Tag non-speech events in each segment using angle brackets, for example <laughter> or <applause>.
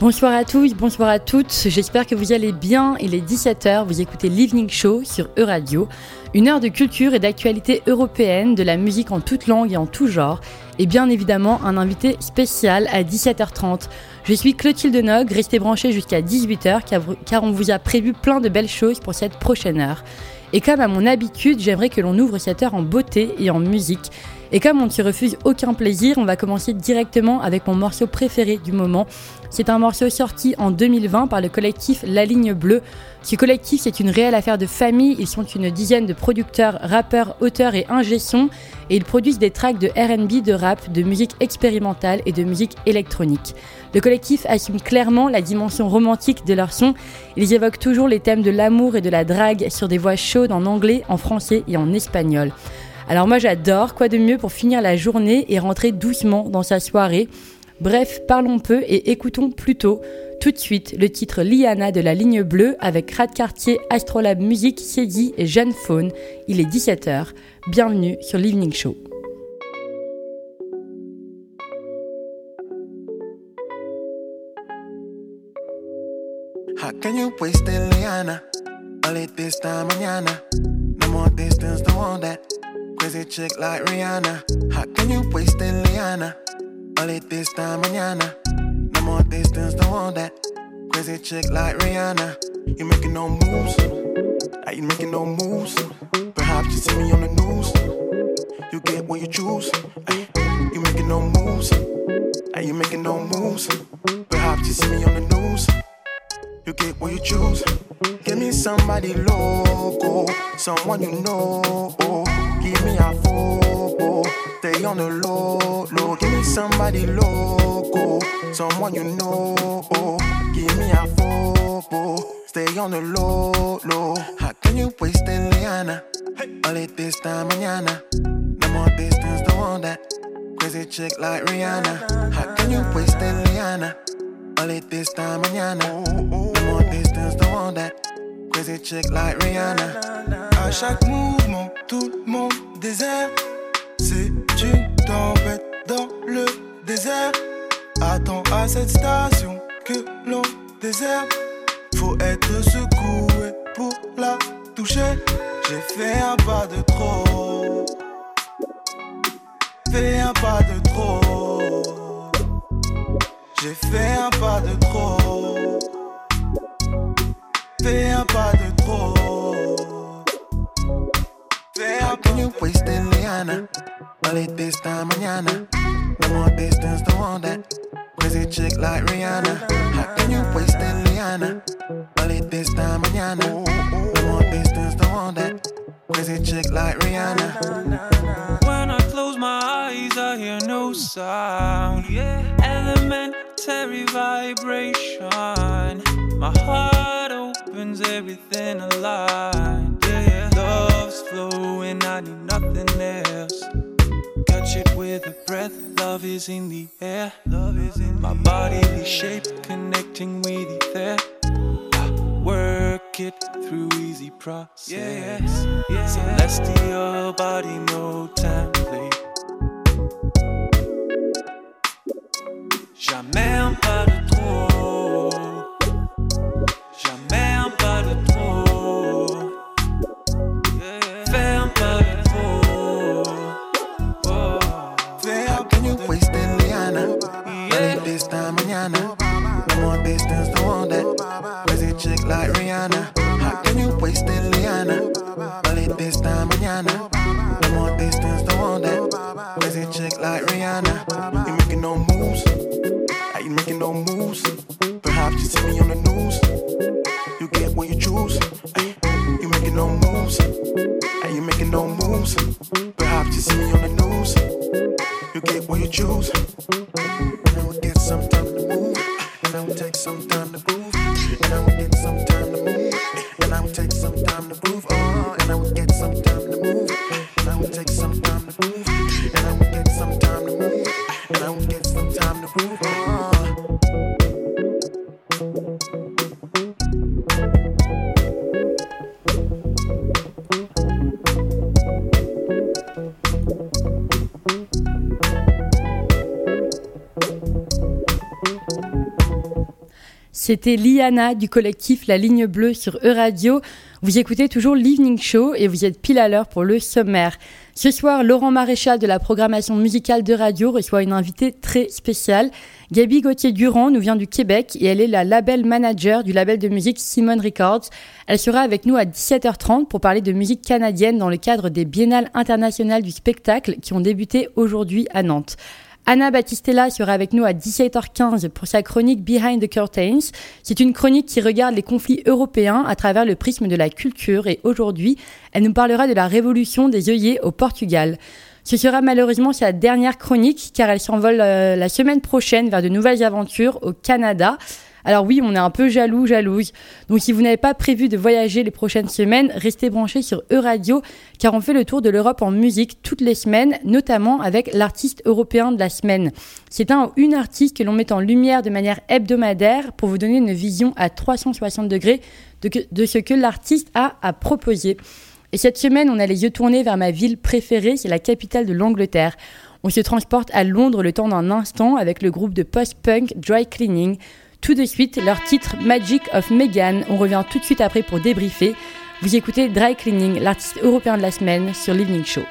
Bonsoir à tous, bonsoir à toutes, j'espère que vous allez bien. Il est 17h, vous écoutez l'Evening Show sur Euradio, une heure de culture et d'actualité européenne, de la musique en toute langue et en tout genre, et bien évidemment un invité spécial à 17h30. Je suis Clotilde Nog, restez branchés jusqu'à 18h car on vous a prévu plein de belles choses pour cette prochaine heure. Et comme à mon habitude, j'aimerais que l'on ouvre cette heure en beauté et en musique. Et comme on ne se refuse aucun plaisir, on va commencer directement avec mon morceau préféré du moment. C'est un morceau sorti en 2020 par le collectif La Ligne Bleue. Ce collectif, c'est une réelle affaire de famille. Ils sont une dizaine de producteurs, rappeurs, auteurs et ingé Et ils produisent des tracks de RB, de rap, de musique expérimentale et de musique électronique. Le collectif assume clairement la dimension romantique de leur son. Ils évoquent toujours les thèmes de l'amour et de la drague sur des voix chaudes en anglais, en français et en espagnol. Alors moi j'adore, quoi de mieux pour finir la journée et rentrer doucement dans sa soirée? Bref, parlons peu et écoutons plutôt tout de suite le titre Liana de la ligne bleue avec Rad Cartier, Astrolabe Musique, Cédi et Jeanne Faune. Il est 17h. Bienvenue sur l'Evening Show. Crazy chick like Rihanna. How can you waste it, Liana? Only this time mañana. No more distance, don't want that. Crazy chick like Rihanna. You making no moves. Are you making no moves? Perhaps you see me on the news. You get what you choose. You making no moves. Are you making no moves? Perhaps you see me on the news. You get what you choose. Give me somebody local, someone you know. Oh give me a photo, stay on the low, low. Give me somebody local, someone you know. Oh give me a photo, stay on the low, low. How can you waste it, Liana? All it this time, mañana. No more distance, don't want that. Crazy chick like Rihanna. How can you waste it, Liana? All it this time, mañana. No more distance, don't want that. Crazy chick like Rihanna. À chaque mouvement, tout le monde désert. C'est une tempête dans le désert. Attends à cette station que l'on désert. Faut être secoué pour la toucher. J'ai fait un pas de trop. Fait un pas de trop. J'ai fait un pas de trop. Fais un pas de trop. Fais un pas you waste it, Liana? Only this time mañana. No more distance, don't want that. Crazy chick like Rihanna. How can you waste it, Liana? Only this time mañana. No more distance, don't want that. Crazy chick like Rihanna. When I close my eyes, I hear no sound. Yeah. Elementary vibration. My heart opens everything alive. Yeah, love's flowing, I need nothing else. Catch it with a breath, love is in the air. Love is in my body, the shape connecting with ether. I work it through easy process. Yeah, yeah. Celestial body, no template. Jamais C'était Liana du collectif La Ligne Bleue sur E-Radio. Vous écoutez toujours l'Evening Show et vous êtes pile à l'heure pour le sommaire. Ce soir, Laurent Maréchal de la programmation musicale de radio reçoit une invitée très spéciale. Gabi Gauthier-Durand nous vient du Québec et elle est la label manager du label de musique Simon Records. Elle sera avec nous à 17h30 pour parler de musique canadienne dans le cadre des Biennales internationales du spectacle qui ont débuté aujourd'hui à Nantes. Anna Battistella sera avec nous à 17h15 pour sa chronique Behind the Curtains. C'est une chronique qui regarde les conflits européens à travers le prisme de la culture et aujourd'hui, elle nous parlera de la révolution des œillets au Portugal. Ce sera malheureusement sa dernière chronique car elle s'envole euh, la semaine prochaine vers de nouvelles aventures au Canada. Alors oui, on est un peu jaloux, jalouse. Donc si vous n'avez pas prévu de voyager les prochaines semaines, restez branchés sur E-Radio car on fait le tour de l'Europe en musique toutes les semaines, notamment avec l'artiste européen de la semaine. C'est un ou une artiste que l'on met en lumière de manière hebdomadaire pour vous donner une vision à 360 degrés de, de ce que l'artiste a à proposer. Et cette semaine, on a les yeux tournés vers ma ville préférée, c'est la capitale de l'Angleterre. On se transporte à Londres le temps d'un instant avec le groupe de post-punk Dry Cleaning. Tout de suite, leur titre Magic of Megan. On revient tout de suite après pour débriefer. Vous écoutez Dry Cleaning, l'artiste européen de la semaine sur l'Evening Show.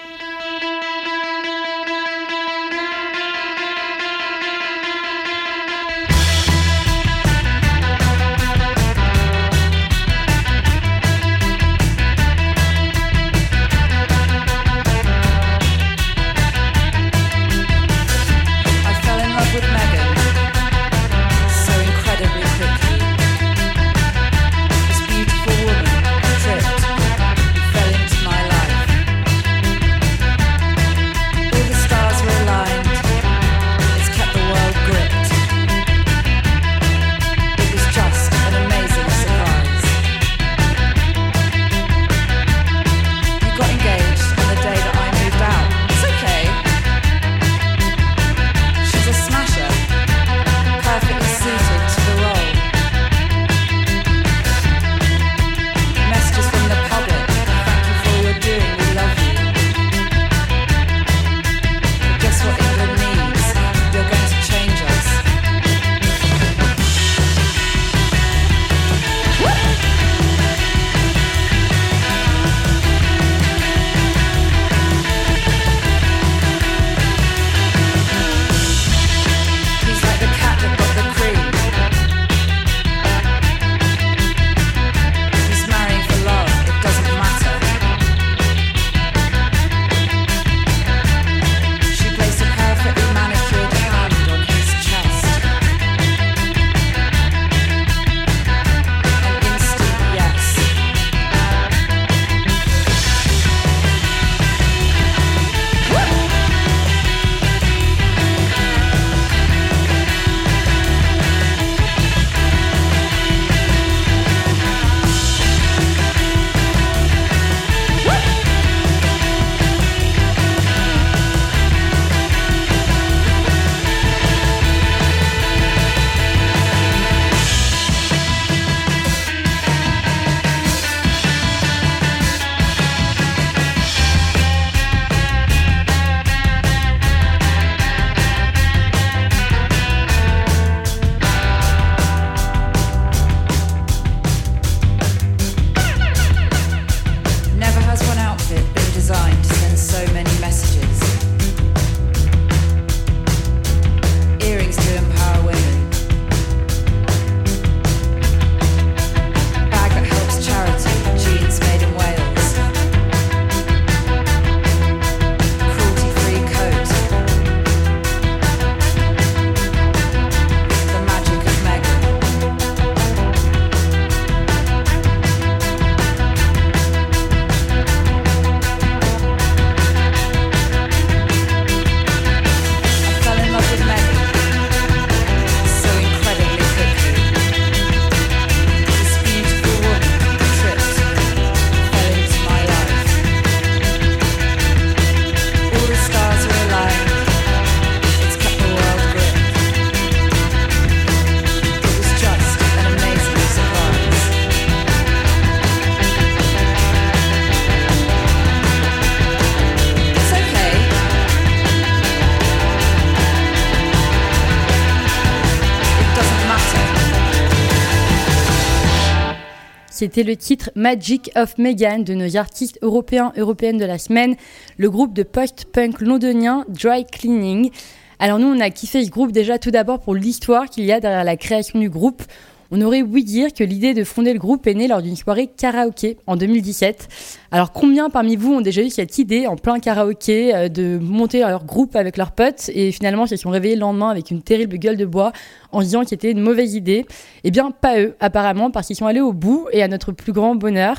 C'était le titre Magic of Megan de nos artistes européens européennes de la semaine, le groupe de post-punk londonien Dry Cleaning. Alors nous, on a kiffé ce groupe déjà tout d'abord pour l'histoire qu'il y a derrière la création du groupe. On aurait ouï dire que l'idée de fonder le groupe est née lors d'une soirée karaoké en 2017. Alors combien parmi vous ont déjà eu cette idée en plein karaoké euh, de monter leur groupe avec leurs potes et finalement se sont réveillés le lendemain avec une terrible gueule de bois en disant que c'était une mauvaise idée? Eh bien pas eux apparemment parce qu'ils sont allés au bout et à notre plus grand bonheur.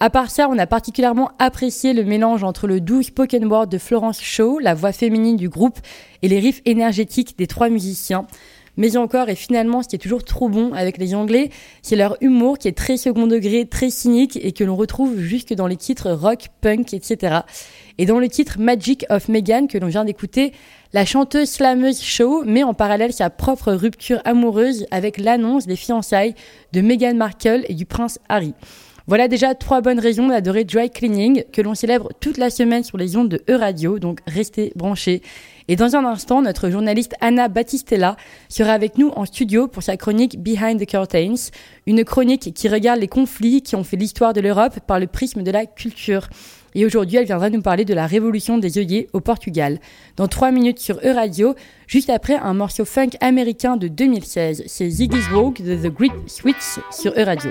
À part ça, on a particulièrement apprécié le mélange entre le doux spoken word de Florence Shaw, la voix féminine du groupe, et les riffs énergétiques des trois musiciens mais encore, et finalement, ce qui est toujours trop bon avec les Anglais, c'est leur humour qui est très second degré, très cynique et que l'on retrouve jusque dans les titres rock, punk, etc. Et dans le titre Magic of Megan que l'on vient d'écouter, la chanteuse slameuse Show met en parallèle sa propre rupture amoureuse avec l'annonce des fiançailles de Meghan Markle et du prince Harry. Voilà déjà trois bonnes raisons d'adorer Dry Cleaning que l'on célèbre toute la semaine sur les ondes de E-Radio, donc restez branchés. Et dans un instant, notre journaliste Anna Battistella sera avec nous en studio pour sa chronique Behind the Curtains, une chronique qui regarde les conflits qui ont fait l'histoire de l'Europe par le prisme de la culture. Et aujourd'hui, elle viendra nous parler de la révolution des œillets au Portugal. Dans trois minutes sur E-Radio, juste après un morceau funk américain de 2016. C'est Ziggy's Walk de The Great Switch sur E-Radio.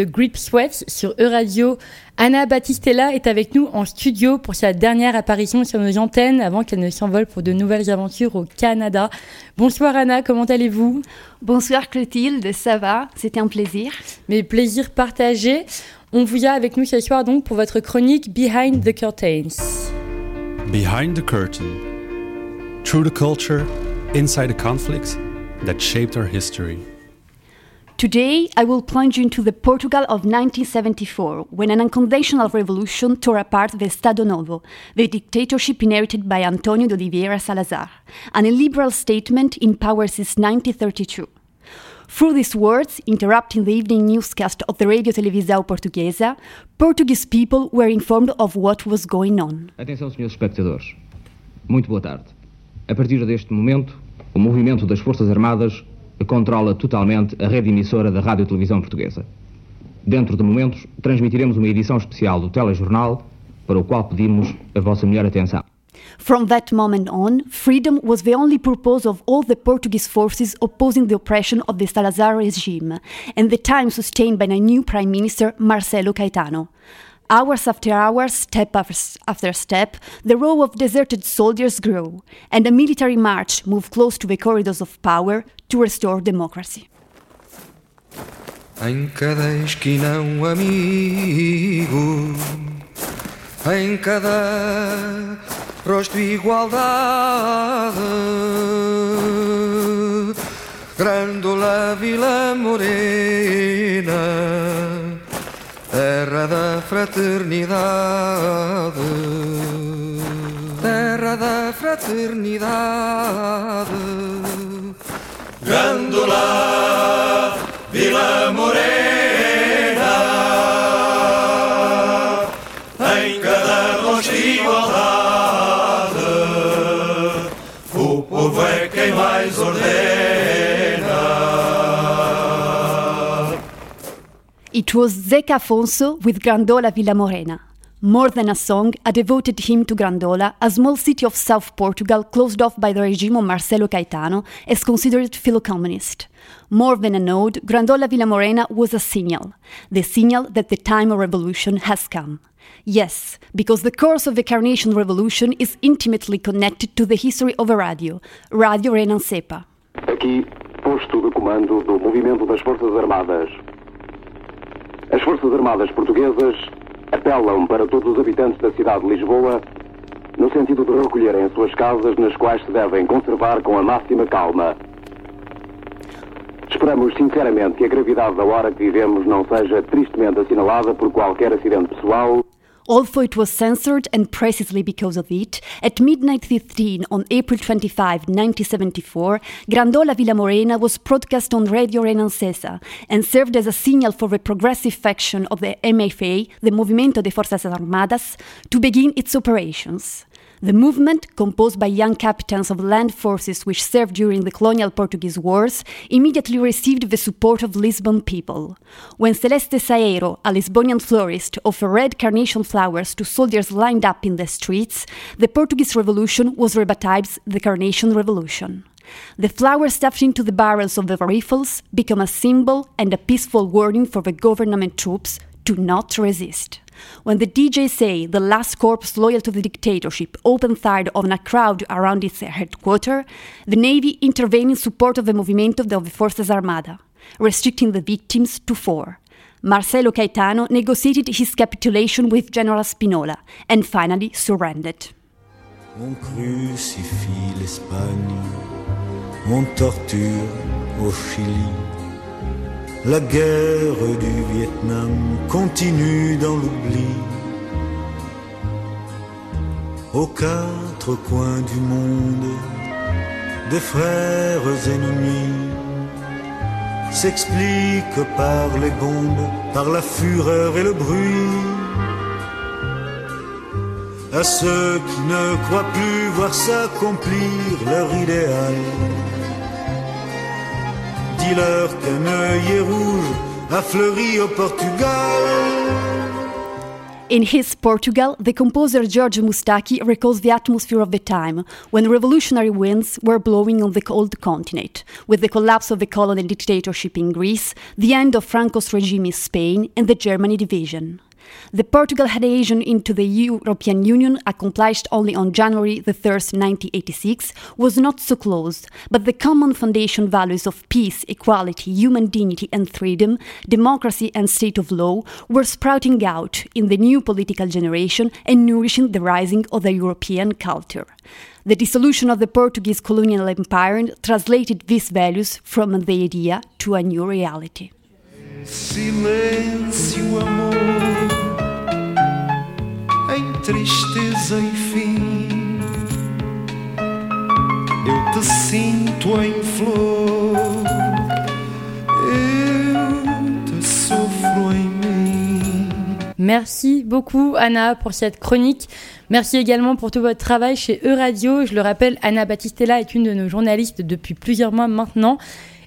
The Grip Sweats sur E-Radio. Anna Battistella est avec nous en studio pour sa dernière apparition sur nos antennes avant qu'elle ne s'envole pour de nouvelles aventures au Canada. Bonsoir Anna, comment allez-vous? Bonsoir Clotilde, ça va? C'était un plaisir. Mais plaisir partagé. On vous a avec nous ce soir donc pour votre chronique Behind the Curtains. Behind the Curtain. Through the culture, inside the conflicts that shaped our history. Today, I will plunge into the Portugal of 1974, when an unconventional revolution tore apart the Estado Novo, the dictatorship inherited by Antonio de Oliveira Salazar, an illiberal statement in power since 1932. Through these words, interrupting the evening newscast of the Radio Televisão Portuguesa, Portuguese people were informed of what was going on. Atenção, senhores espectadores. Muito boa tarde. A partir deste momento, o movimento das Forças Armadas controla totalmente a rede emissora da Rádio Televisão Portuguesa. Dentro de momentos, transmitiremos uma edição especial do telejornal, para o qual pedimos a vossa melhor atenção. From that moment on, freedom was the only purpose of all the Portuguese forces opposing the oppression of the Salazar regime, and the time sustained by the new Prime Minister Marcelo Caetano. Hours after hours, step after step, the row of deserted soldiers grew, and a military march moved close to the corridors of power to restore democracy. Em cada esquina um amigo, em cada rosto igualdade, Vila Morena terra da fraternidade, terra da fraternidade. Grandola, It was Zeca Afonso with Grandola Vila Morena. More than a song, a devoted hymn to Grandola, a small city of South Portugal closed off by the regime of Marcelo Caetano, as considered philo-communist. More than an ode, Grandola Vila Morena was a signal, the signal that the time of revolution has come. Yes, because the course of the Carnation Revolution is intimately connected to the history of a radio, Radio Renancepa. Aqui, posto de comando do Movimento das Forças Armadas. As Forças Armadas Portuguesas apelam para todos os habitantes da cidade de Lisboa no sentido de recolherem suas casas nas quais se devem conservar com a máxima calma. Esperamos sinceramente que a gravidade da hora que vivemos não seja tristemente assinalada por qualquer acidente pessoal. Although it was censored, and precisely because of it, at midnight 15 on April 25, 1974, Grandola Villa Morena was broadcast on Radio Renancesa and served as a signal for the progressive faction of the MFA, the Movimento de Forças Armadas, to begin its operations. The movement, composed by young captains of land forces which served during the colonial Portuguese wars, immediately received the support of Lisbon people. When Celeste Saeiro, a Lisbonian florist, offered red carnation flowers to soldiers lined up in the streets, the Portuguese Revolution was rebaptized the Carnation Revolution. The flowers stuffed into the barrels of the rifles become a symbol and a peaceful warning for the government troops to not resist. When the DJ say the last corps loyal to the dictatorship opened fire on a crowd around its headquarters, the Navy intervened in support of the movimento de Forças Armadas, restricting the victims to four. Marcelo Caetano negotiated his capitulation with General Spinola and finally surrendered. On crucifie l'Espagne, on torture au Chili. La guerre du Vietnam continue dans l'oubli. Aux quatre coins du monde, des frères ennemis s'expliquent par les bombes, par la fureur et le bruit. À ceux qui ne croient plus voir s'accomplir leur idéal Dis-leur qu'un œillet rouge a fleuri au Portugal. In his Portugal, the composer George Moustaki recalls the atmosphere of the time, when revolutionary winds were blowing on the old continent, with the collapse of the colonial dictatorship in Greece, the end of Franco's regime in Spain, and the Germany division. The Portugal adhesion into the European Union, accomplished only on January 3, 1986, was not so close, but the common foundation values of peace, equality, human dignity and freedom, democracy and state of law were sprouting out in the new political generation and nourishing the rising of the European culture. The dissolution of the Portuguese colonial empire translated these values from the idea to a new reality. Merci beaucoup Anna pour cette chronique. Merci également pour tout votre travail chez Euradio. Je le rappelle, Anna Battistella est une de nos journalistes depuis plusieurs mois maintenant.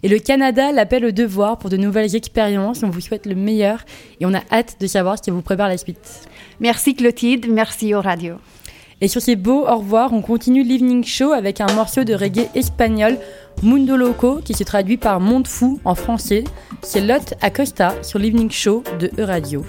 Et le Canada l'appelle au devoir pour de nouvelles expériences. On vous souhaite le meilleur et on a hâte de savoir ce qui vous prépare la suite. Merci Clotilde, merci au radio. Et sur ces beaux au revoir, on continue l'Evening Show avec un morceau de reggae espagnol, Mundo Loco, qui se traduit par Monde Fou en français. C'est Lot Acosta sur l'Evening Show de E-Radio.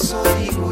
eso digo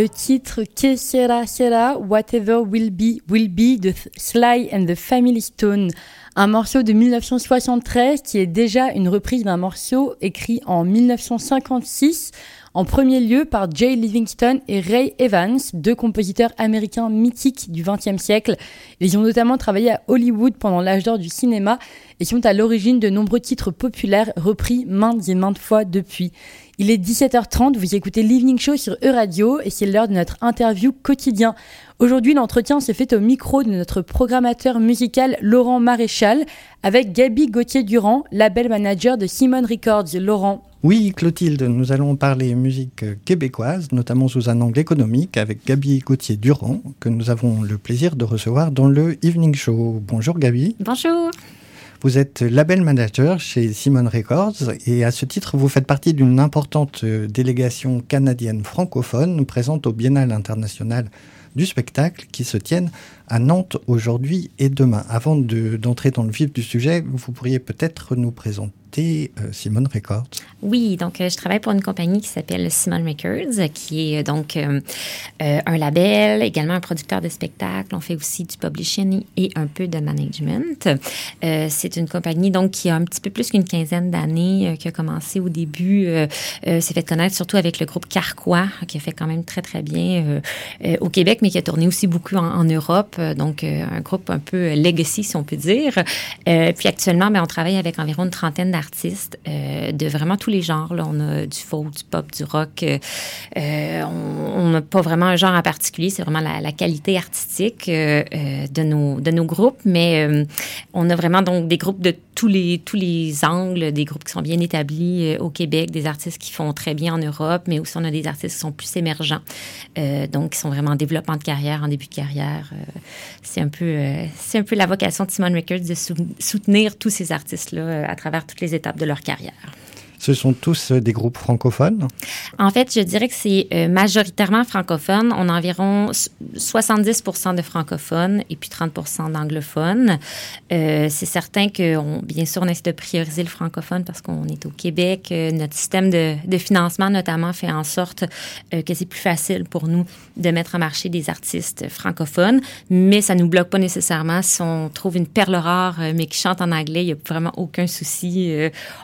le titre Que sera sera, Whatever Will Be Will Be de Sly and the Family Stone, un morceau de 1973 qui est déjà une reprise d'un morceau écrit en 1956 en premier lieu par Jay Livingston et Ray Evans, deux compositeurs américains mythiques du XXe siècle. Ils ont notamment travaillé à Hollywood pendant l'âge d'or du cinéma et sont à l'origine de nombreux titres populaires repris maintes et maintes fois depuis. Il est 17h30, vous écoutez l'Evening Show sur E-Radio et c'est l'heure de notre interview quotidien. Aujourd'hui, l'entretien s'est fait au micro de notre programmateur musical Laurent Maréchal avec Gabi Gauthier-Durand, label manager de Simon Records. Laurent. Oui, Clotilde, nous allons parler musique québécoise, notamment sous un angle économique, avec Gabi Gauthier-Durand, que nous avons le plaisir de recevoir dans le Evening Show. Bonjour Gabi. Bonjour. Vous êtes label manager chez Simon Records et à ce titre, vous faites partie d'une importante délégation canadienne francophone présente au Biennale international du spectacle qui se tiennent à Nantes aujourd'hui et demain. Avant d'entrer dans le vif du sujet, vous pourriez peut-être nous présenter euh, Simone Records. Oui, donc euh, je travaille pour une compagnie qui s'appelle Simone Records, qui est donc euh, un label, également un producteur de spectacles. On fait aussi du publishing et un peu de management. c'est une compagnie donc qui a un petit peu plus qu'une quinzaine d'années, qui a commencé au début, s'est fait connaître surtout avec le groupe Carquois, qui a fait quand même très très bien au Québec, mais qui a tourné aussi beaucoup en, Europe. Donc un groupe un peu legacy, si on peut dire. puis actuellement, ben, on travaille avec environ une trentaine artistes euh, de vraiment tous les genres. Là. On a du folk, du pop, du rock. Euh, euh, on n'a pas vraiment un genre en particulier. C'est vraiment la, qualité artistique de, nos, de nos groupes. Mais on a vraiment donc des groupes de tous les, tous les angles, des groupes qui sont bien établis au Québec, des artistes qui font très bien en Europe, mais aussi on a des artistes qui sont plus émergents, donc qui sont vraiment en développement de carrière, en début de carrière. c'est un peu, un peu la vocation de Simon Records de soutenir tous ces artistes-là à travers toutes les étapes de leur carrière. Ce sont tous euh, des groupes francophones? En fait, je dirais que c'est euh, majoritairement francophone. On a environ 70% de francophones et puis 30% d'anglophones. Euh, c'est certain que, bien sûr, on essaie de prioriser le francophone parce qu'on est au Québec. notre système de, financement, notamment, fait en sorte que c'est plus facile pour nous de mettre en marché des artistes francophones. Mais ça ne nous bloque pas nécessairement. Si on trouve une perle rare, mais qui chante en anglais, il n'y a vraiment aucun souci.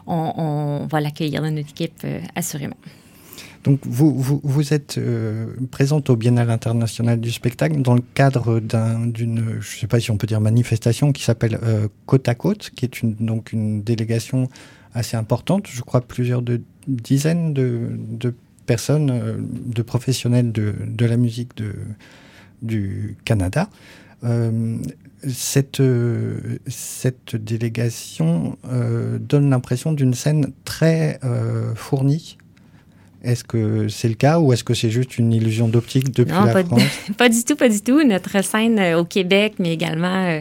on, on va l'accueillir dans notre équipe, euh, assurément. Donc, vous, vous, êtes euh, présente au Biennale international du spectacle dans le cadre d'une, je ne sais pas si on peut dire manifestation, qui s'appelle euh, Côte à Côte, qui est une, donc une délégation assez importante, je crois plusieurs de, dizaines de, de personnes, de professionnels de, de, la musique de, du Canada. Euh, cette, euh, cette délégation euh, donne l'impression d'une scène très fournie est-ce que c'est le cas ou est-ce que c'est juste une illusion d'optique depuis la pas France? <laughs> pas du tout, pas du tout. Notre scène euh, au Québec, mais également, euh,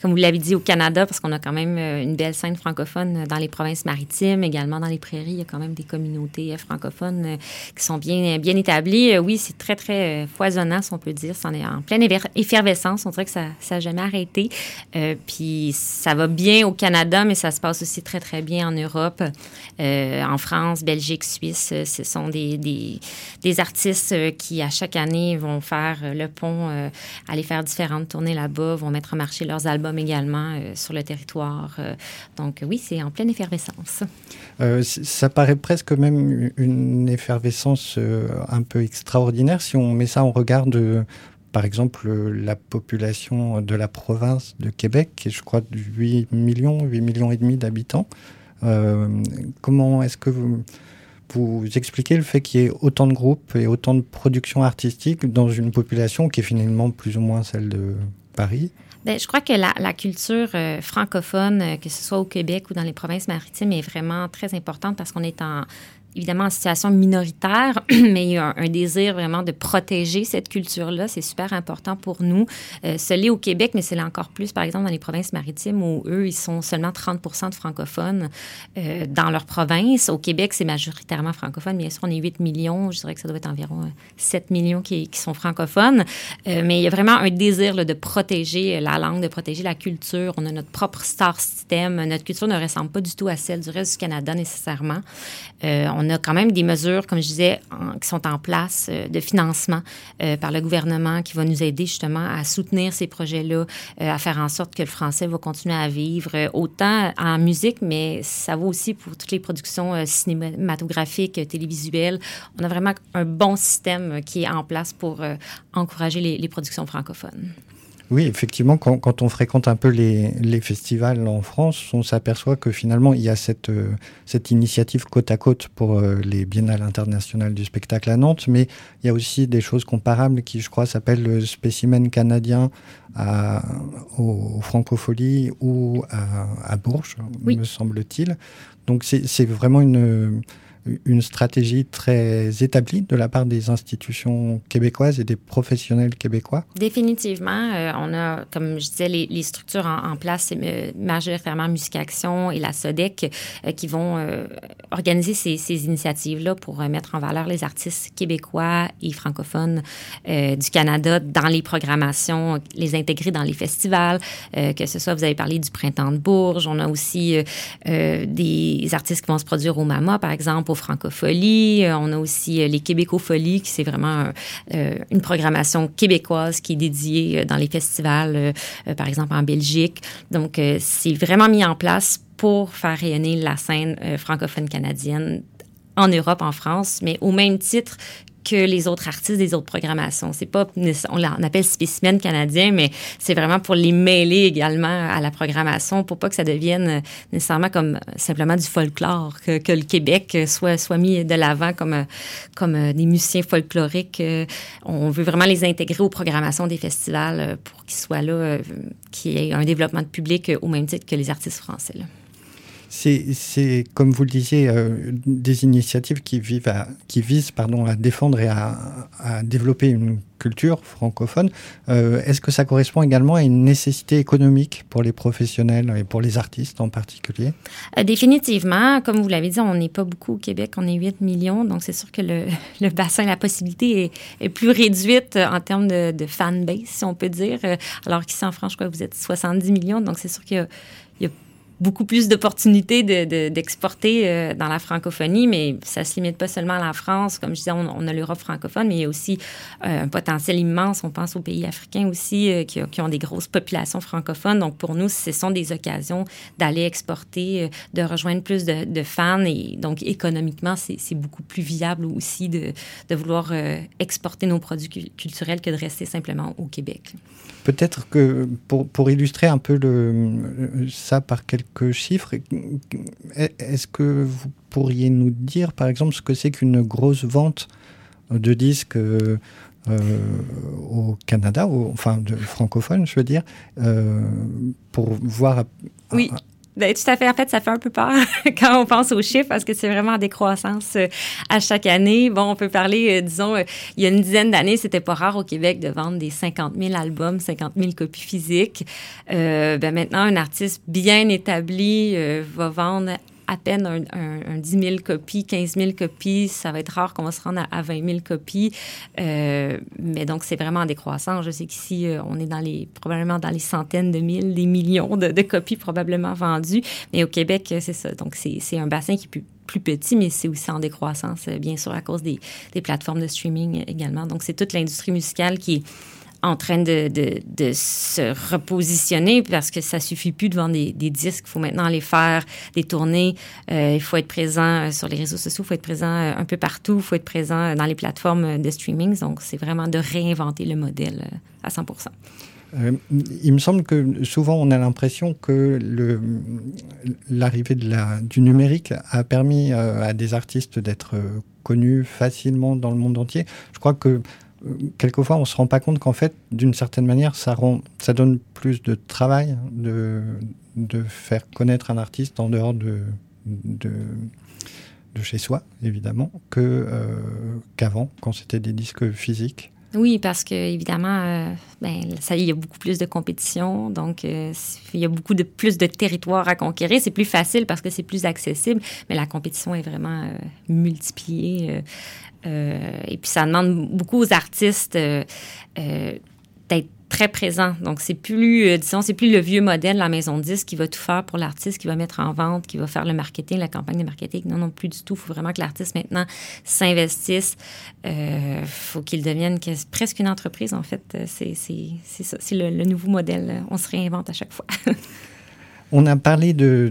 comme vous l'avez dit, au Canada, parce qu'on a quand même euh, une belle scène francophone dans les provinces maritimes, également dans les prairies. Il y a quand même des communautés francophones qui sont bien, bien établies. Oui, c'est très, très foisonnant, si on peut dire. On est en pleine effervescence. On dirait que ça n'a jamais arrêté. puis ça va bien au Canada, mais ça se passe aussi très, très bien en Europe, en France, Belgique, Suisse. Sont des, des, artistes euh, qui, à chaque année, vont faire euh, le pont, euh, aller faire différentes tournées là-bas, vont mettre en marché leurs albums également sur le territoire. donc oui, c'est en pleine effervescence. ça paraît presque même une effervescence un peu extraordinaire si on met ça en regard de par exemple, la population de la province de Québec, qui est, je crois, de 8 millions, 8 millions et demi d'habitants. comment est-ce que vous, vous expliquez le fait qu'il y ait autant de groupes et autant de productions artistiques dans une population qui est finalement plus ou moins celle de Paris? Bien, je crois que la, culture euh, francophone, euh, que ce soit au Québec ou dans les provinces maritimes, est vraiment très importante parce qu'on est en évidemment en situation minoritaire, <clears throat> mais il y a un, désir vraiment de protéger cette culture-là. C'est super important pour nous. Euh, ce l'est au Québec, mais c'est encore plus, par exemple, dans les provinces maritimes où eux, ils sont seulement 30 de francophones euh, dans leur province. Au Québec, c'est majoritairement francophone. Bien sûr, on est 8 millions. Je dirais que ça doit être environ 7 euh, millions qui, sont francophones. Euh, mais il y a vraiment un désir de protéger la langue, de protéger la culture. On a notre propre star system. Notre culture ne ressemble pas du tout à celle du reste du Canada nécessairement. On on a quand même des mesures, comme je disais, qui sont en place de financement par le gouvernement qui va nous aider justement à soutenir ces projets-là, à faire en sorte que le français va continuer à vivre autant en musique, mais ça vaut aussi pour toutes les productions cinématographiques, télévisuelles. On a vraiment un bon système qui est en place pour encourager les productions francophones. Oui, effectivement, quand, on fréquente un peu les, festivals en France, on s'aperçoit que finalement, il y a cette, euh, cette initiative côte à côte pour euh, les biennales internationales du spectacle à Nantes, mais il y a aussi des choses comparables qui, je crois, s'appellent le spécimen canadien à, au, Francophonie ou à, Bourges, me semble-t-il. Donc c'est vraiment une une stratégie très établie de la part des institutions québécoises et des professionnels québécois? Définitivement. Euh, on a, comme je disais, les, structures en, place, c'est euh, majoritairement Musicaction et la SODEC euh, qui vont organiser ces, ces initiatives-là pour mettre en valeur les artistes québécois et francophones du Canada dans les programmations, les intégrer dans les festivals, que ce soit, vous avez parlé du Printemps de Bourges, on a aussi des artistes qui vont se produire au MAMA, par exemple, francophonie. Euh, on a aussi euh, les Québécopholies, qui c'est vraiment euh, une programmation québécoise qui est dédiée dans les festivals, par exemple en Belgique. Donc, c'est vraiment mis en place pour faire rayonner la scène francophone canadienne en Europe, en France, mais au même titre que les autres artistes des autres programmations. C'est pas, on l'appelle spécimen canadien, mais c'est vraiment pour les mêler également à la programmation pour pas que ça devienne nécessairement comme simplement du folklore, que, le Québec soit, soit mis de l'avant comme, comme des musiciens folkloriques. On veut vraiment les intégrer aux programmations des festivals pour qu'ils soient là, qu'il y ait un développement de public au même titre que les artistes français. C'est, comme vous le disiez, euh, des initiatives qui, visent à défendre et à, développer une culture francophone. Euh, est-ce que ça correspond également à une nécessité économique pour les professionnels et pour les artistes en particulier? Euh, définitivement. Comme vous l'avez dit, on n'est pas beaucoup au Québec, on est 8 millions, donc c'est sûr que le, <laughs> bassin, la possibilité est, plus réduite en termes de, de fanbase, si on peut dire. Alors qu'ici en France, je crois que vous êtes 70 millions, donc c'est sûr a beaucoup plus d'opportunités d'exporter de, euh, dans la francophonie, mais ça ne se limite pas seulement à la France. Comme je disais, on, a l'Europe francophone, mais il y a aussi euh, un potentiel immense. On pense aux pays africains aussi euh, qui, ont des grosses populations francophones. Donc, pour nous, ce sont des occasions d'aller exporter, de rejoindre plus de, fans. Et donc, économiquement, c'est beaucoup plus viable aussi de vouloir exporter nos produits culturels que de rester simplement au Québec. Peut-être que pour, pour, illustrer un peu le, ça par quelques chiffres, est-ce que vous pourriez nous dire, par exemple, ce que c'est qu'une grosse vente de disques euh, au Canada, enfin de francophone, je veux dire, euh, pour voir. Oui. Ben, tout à fait. En fait, ça fait un peu peur <laughs> quand on pense aux chiffres parce que c'est vraiment en décroissance euh, à chaque année. Bon, on peut parler, euh, disons, euh, il y a une dizaine d'années, c'était pas rare au Québec de vendre des 50 000 albums, 50 000 copies physiques. ben maintenant, un artiste bien établi va vendre à peine un, un, 10 000 copies, 15 000 copies. Ça va être rare qu'on va se rendre à, 20 000 copies. Euh, mais donc, c'est vraiment en décroissant. Je sais qu'ici, euh, on est dans les, probablement dans les centaines de mille, des millions de, copies probablement vendues. Mais au Québec, c'est ça. Donc, c'est un bassin qui est plus, plus petit, mais c'est aussi en décroissance, bien sûr, à cause des, des plateformes de streaming également. Donc, c'est toute l'industrie musicale qui est en train de, se repositionner parce que ça suffit plus de vendre des, disques. Il faut maintenant aller faire des tournées. Euh, il faut être présent euh, sur les réseaux sociaux. Il faut être présent euh, un peu partout. Il faut être présent dans les plateformes de streaming. Donc, c'est vraiment de réinventer le modèle à 100 il me semble que souvent on a l'impression que l'arrivée du numérique a permis à des artistes d'être connus facilement dans le monde entier. Je crois que quelquefois, on ne se rend pas compte qu'en fait, d'une certaine manière, ça, rend, ça donne plus de travail de, de faire connaître un artiste en dehors de, de, chez soi, évidemment, que, euh, qu'avant, quand c'était des disques physiques. Oui, parce que évidemment, euh, ben, ça, il y a beaucoup plus de compétition, donc euh, il y a beaucoup de plus de territoires à conquérir. C'est plus facile parce que c'est plus accessible, mais la compétition est vraiment multipliée. Euh, et puis ça demande beaucoup aux artistes euh, euh, très présent. Donc, c'est plus, euh, disons, c'est plus le vieux modèle, la maison de disque qui va tout faire pour l'artiste, qui va mettre en vente, qui va faire le marketing, la campagne de marketing. Non, non, plus du tout. Il faut vraiment que l'artiste maintenant s'investisse. Il euh, faut qu'il devienne presque une entreprise, en fait. C'est ça. C'est le nouveau modèle. On se réinvente à chaque fois. <laughs> On a parlé du,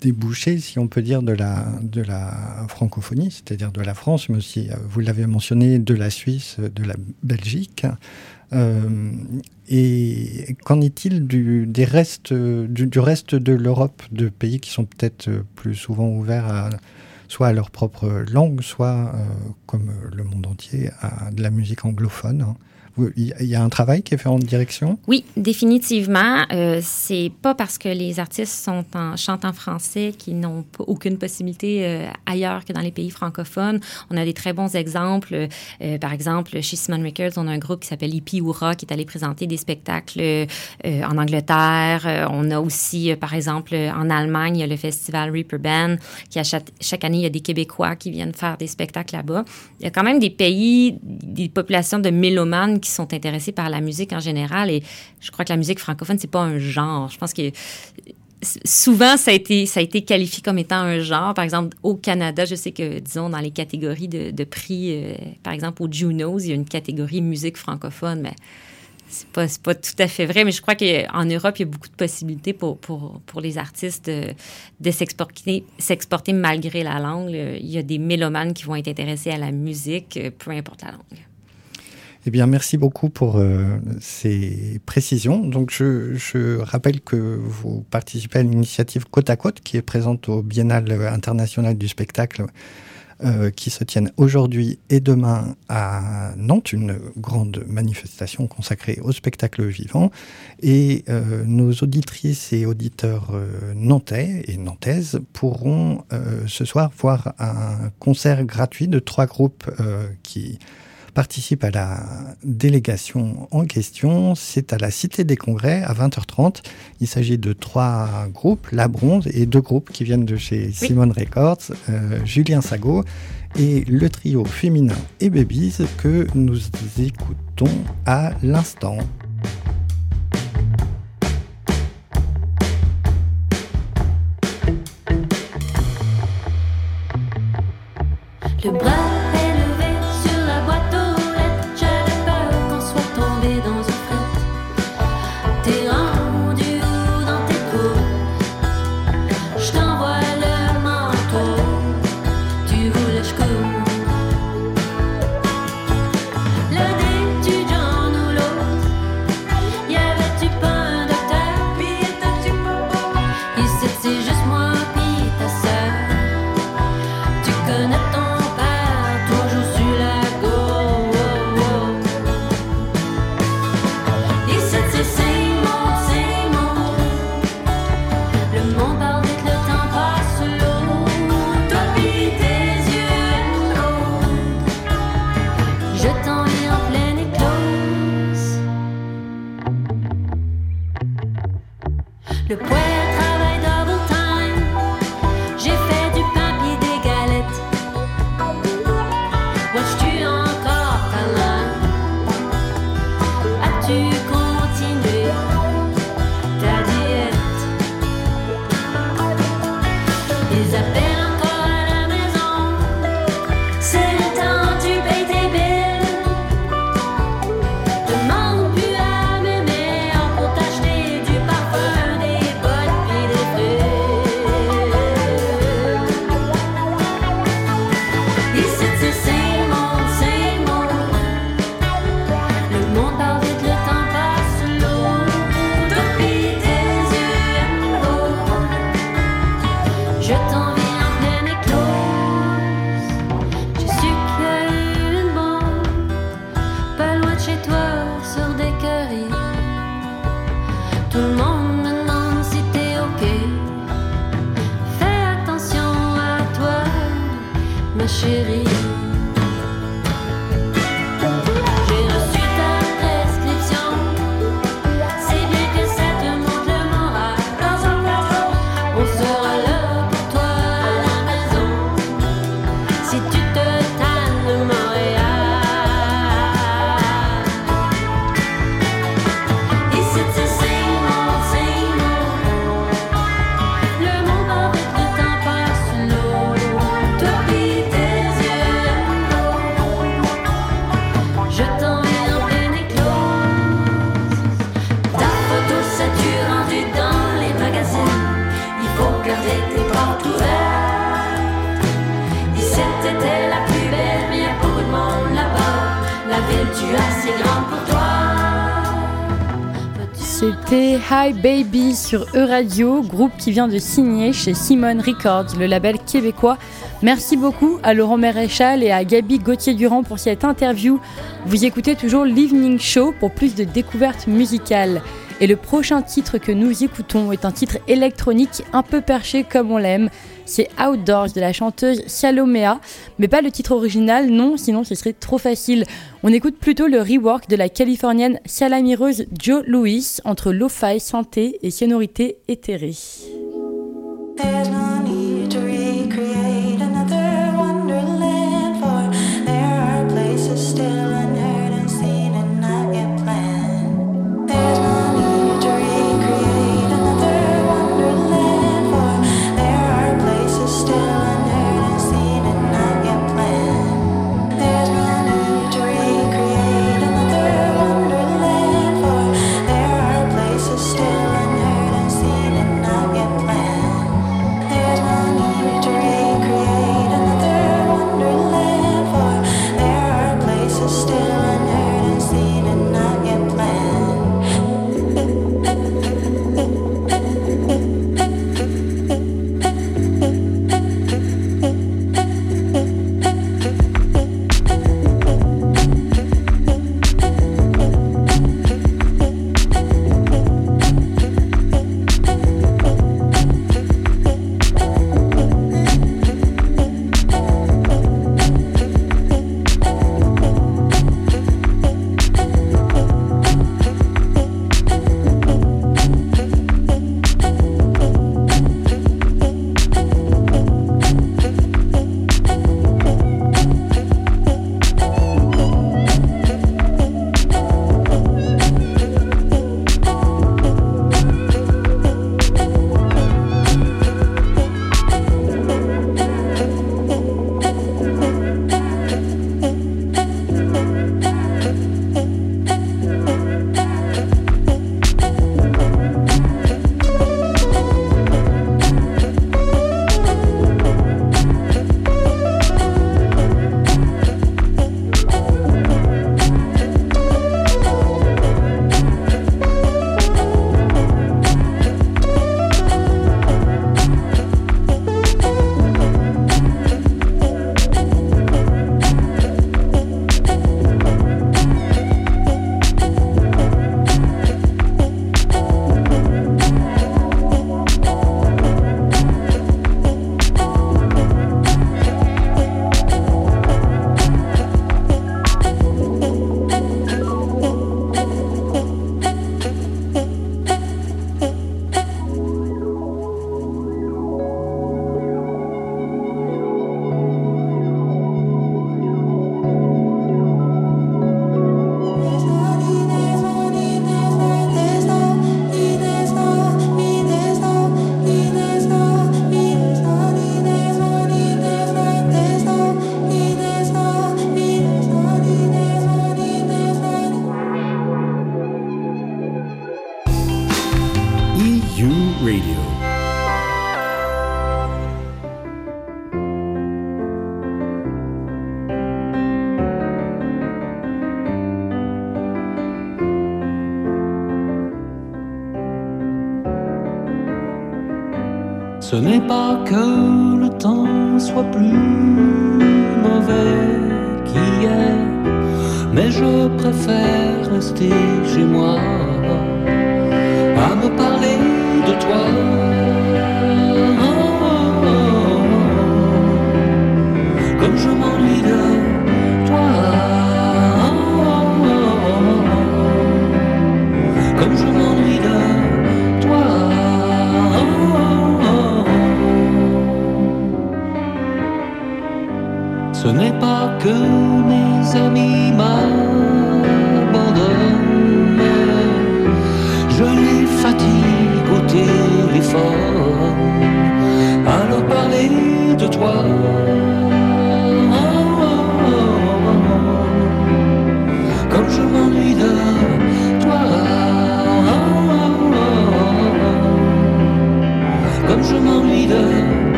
débouché, si on peut dire, de la, francophonie, c'est-à-dire de la France, mais aussi, euh, vous l'avez mentionné, de la Suisse, de la Belgique. Euh, et qu'en est-il du, des restes, du, reste de l'Europe, de pays qui sont peut-être plus souvent ouverts soit à leur propre langue, soit, euh, comme le monde entier, à de la musique anglophone hein? Il y a un travail qui est fait en direction? Oui, définitivement. Euh, c'est pas parce que les artistes sont en, chantent en français qu'ils n'ont aucune possibilité euh, ailleurs que dans les pays francophones. On a des très bons exemples. Euh, par exemple, chez Simon Records, on a un groupe qui s'appelle Hippie Oura qui est allé présenter des spectacles euh, en Angleterre. on a aussi, par exemple, en Allemagne, le festival Reaper Band qui, a chaque, chaque année, il y a des Québécois qui viennent faire des spectacles là-bas. Il y a quand même des pays, des populations de mélomanes qui sont intéressés par la musique en général. Et je crois que la musique francophone, c'est pas un genre. Je pense que souvent, ça a, été, ça a été qualifié comme étant un genre. Par exemple, au Canada, je sais que, disons, dans les catégories de, prix, euh, par exemple, au Junos, il y a une catégorie musique francophone, mais c'est pas, pas tout à fait vrai. Mais je crois qu'en Europe, il y a beaucoup de possibilités pour, pour, pour les artistes de, de s'exporter malgré la langue. Il y a des mélomanes qui vont être intéressés à la musique, peu importe la langue. Eh bien, merci beaucoup pour euh, ces précisions. Donc, je, rappelle que vous participez à l'initiative Côte à Côte, qui est présente au Biennale international du spectacle, euh, qui se tienne aujourd'hui et demain à Nantes, une grande manifestation consacrée au spectacle vivant. Et euh, nos auditrices et auditeurs nantais et nantaises pourront ce soir voir un concert gratuit de trois groupes qui participe à la délégation en question. C'est à la Cité des Congrès à 20h30. Il s'agit de trois groupes, La Bronze et deux groupes qui viennent de chez Simone Records, euh, Julien Sago et le trio féminin et Babies que nous écoutons à l'instant. Le bras chérie. C'était Hi Baby sur E-Radio, groupe qui vient de signer chez Simone Records, le label québécois. Merci beaucoup à Laurent Méréchal et à Gabi Gauthier-Durand pour cette interview. Vous écoutez toujours l'Evening Show pour plus de découvertes musicales. Et le prochain titre que nous écoutons est un titre électronique un peu perché comme on l'aime. C'est Outdoors de la chanteuse Salomea, mais pas le titre original, non, sinon ce serait trop facile. On écoute plutôt le rework de la californienne salamireuse Joe Louis entre lo-fi, santé et sonorité éthérée.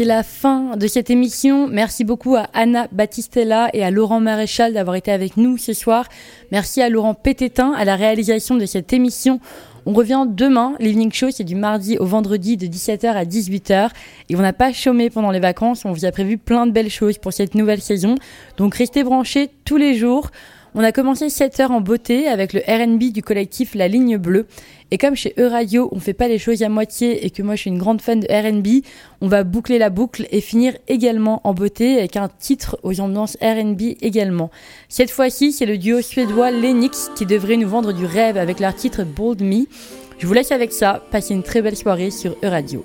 C'est la fin de cette émission. Merci beaucoup à Anna Battistella et à Laurent Maréchal d'avoir été avec nous ce soir. Merci à Laurent Pététin à la réalisation de cette émission. On revient demain. L'Evening Show, c'est du mardi au vendredi de 17h à 18h. Et on n'a pas chômé pendant les vacances. On vous a prévu plein de belles choses pour cette nouvelle saison. Donc restez branchés tous les jours. On a commencé 7 heures en beauté avec le RB du collectif La Ligne Bleue. Et comme chez E-Radio, on fait pas les choses à moitié et que moi je suis une grande fan de RB, on va boucler la boucle et finir également en beauté avec un titre aux ambiances RB également. Cette fois-ci, c'est le duo suédois Lenix qui devrait nous vendre du rêve avec leur titre Bold Me. Je vous laisse avec ça. Passez une très belle soirée sur E-Radio.